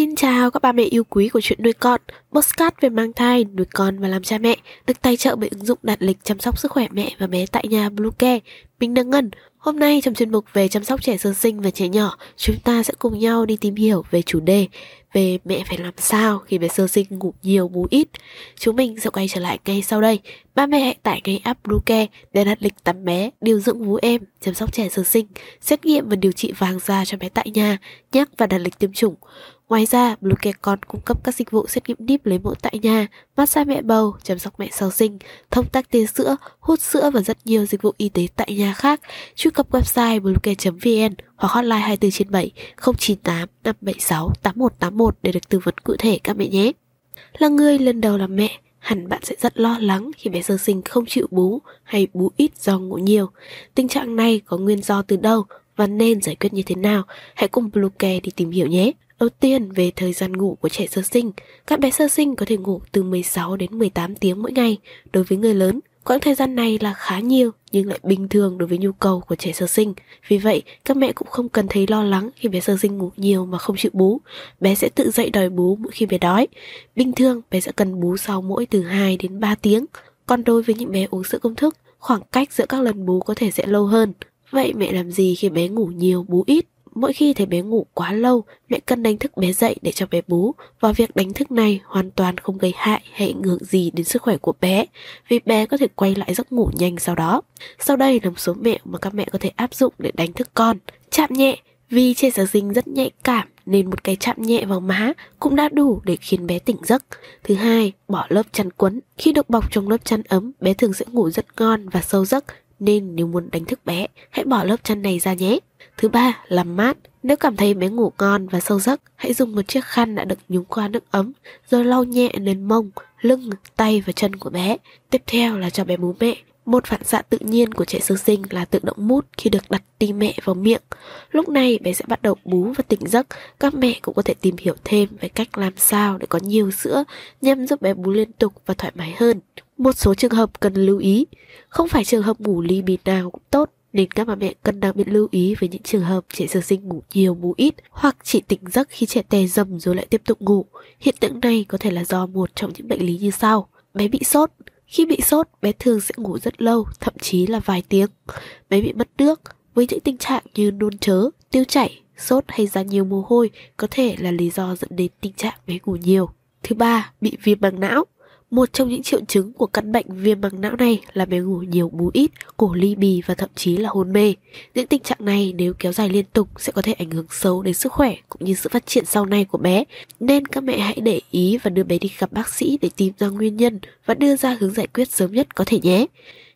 Xin chào các bà mẹ yêu quý của chuyện nuôi con, postcard về mang thai, nuôi con và làm cha mẹ, được tài trợ bởi ứng dụng đặt lịch chăm sóc sức khỏe mẹ và bé tại nhà Bluecare. Mình đang Ngân. Hôm nay trong chuyên mục về chăm sóc trẻ sơ sinh và trẻ nhỏ, chúng ta sẽ cùng nhau đi tìm hiểu về chủ đề về mẹ phải làm sao khi bé sơ sinh ngủ nhiều bú ít. Chúng mình sẽ quay trở lại ngay sau đây. Ba mẹ hãy tải ngay app Bluecare để đặt lịch tắm bé, điều dưỡng vú em, chăm sóc trẻ sơ sinh, xét nghiệm và điều trị vàng da cho bé tại nhà, nhắc và đặt lịch tiêm chủng. Ngoài ra, Bluecare còn cung cấp các dịch vụ xét nghiệm deep lấy mẫu tại nhà, massage mẹ bầu, chăm sóc mẹ sau sinh, thông tắc tia sữa, hút sữa và rất nhiều dịch vụ y tế tại nhà khác. Truy cập website bluecare.vn hoặc hotline 24 trên 7 098 576 8181 để được tư vấn cụ thể các mẹ nhé. Là người lần đầu làm mẹ, hẳn bạn sẽ rất lo lắng khi bé sơ sinh không chịu bú hay bú ít do ngủ nhiều. Tình trạng này có nguyên do từ đâu và nên giải quyết như thế nào? Hãy cùng Bluecare đi tìm hiểu nhé. Đầu tiên về thời gian ngủ của trẻ sơ sinh, các bé sơ sinh có thể ngủ từ 16 đến 18 tiếng mỗi ngày. Đối với người lớn, quãng thời gian này là khá nhiều nhưng lại bình thường đối với nhu cầu của trẻ sơ sinh. Vì vậy, các mẹ cũng không cần thấy lo lắng khi bé sơ sinh ngủ nhiều mà không chịu bú. Bé sẽ tự dậy đòi bú mỗi khi bé đói. Bình thường, bé sẽ cần bú sau mỗi từ 2 đến 3 tiếng. Còn đối với những bé uống sữa công thức, khoảng cách giữa các lần bú có thể sẽ lâu hơn. Vậy mẹ làm gì khi bé ngủ nhiều bú ít? Mỗi khi thấy bé ngủ quá lâu, mẹ cần đánh thức bé dậy để cho bé bú và việc đánh thức này hoàn toàn không gây hại hay ảnh hưởng gì đến sức khỏe của bé vì bé có thể quay lại giấc ngủ nhanh sau đó. Sau đây là một số mẹo mà các mẹ có thể áp dụng để đánh thức con. Chạm nhẹ, vì trẻ sơ sinh rất nhạy cảm nên một cái chạm nhẹ vào má cũng đã đủ để khiến bé tỉnh giấc. Thứ hai, bỏ lớp chăn quấn. Khi được bọc trong lớp chăn ấm, bé thường sẽ ngủ rất ngon và sâu giấc nên nếu muốn đánh thức bé, hãy bỏ lớp chăn này ra nhé. Thứ ba, làm mát. Nếu cảm thấy bé ngủ ngon và sâu giấc, hãy dùng một chiếc khăn đã được nhúng qua nước ấm, rồi lau nhẹ lên mông, lưng, tay và chân của bé. Tiếp theo là cho bé bú mẹ. Một phản xạ tự nhiên của trẻ sơ sinh là tự động mút khi được đặt ti mẹ vào miệng. Lúc này bé sẽ bắt đầu bú và tỉnh giấc. Các mẹ cũng có thể tìm hiểu thêm về cách làm sao để có nhiều sữa nhằm giúp bé bú liên tục và thoải mái hơn. Một số trường hợp cần lưu ý, không phải trường hợp ngủ ly bì nào cũng tốt nên các bà mẹ cần đặc biệt lưu ý với những trường hợp trẻ sơ sinh ngủ nhiều bú ít hoặc chỉ tỉnh giấc khi trẻ tè dầm rồi lại tiếp tục ngủ. Hiện tượng này có thể là do một trong những bệnh lý như sau. Bé bị sốt. Khi bị sốt, bé thường sẽ ngủ rất lâu, thậm chí là vài tiếng. Bé bị mất nước. Với những tình trạng như nôn chớ, tiêu chảy, sốt hay ra nhiều mồ hôi có thể là lý do dẫn đến tình trạng bé ngủ nhiều. Thứ ba, bị viêm màng não. Một trong những triệu chứng của căn bệnh viêm màng não này là bé ngủ nhiều bú ít, cổ ly bì và thậm chí là hôn mê. Những tình trạng này nếu kéo dài liên tục sẽ có thể ảnh hưởng xấu đến sức khỏe cũng như sự phát triển sau này của bé. Nên các mẹ hãy để ý và đưa bé đi gặp bác sĩ để tìm ra nguyên nhân và đưa ra hướng giải quyết sớm nhất có thể nhé.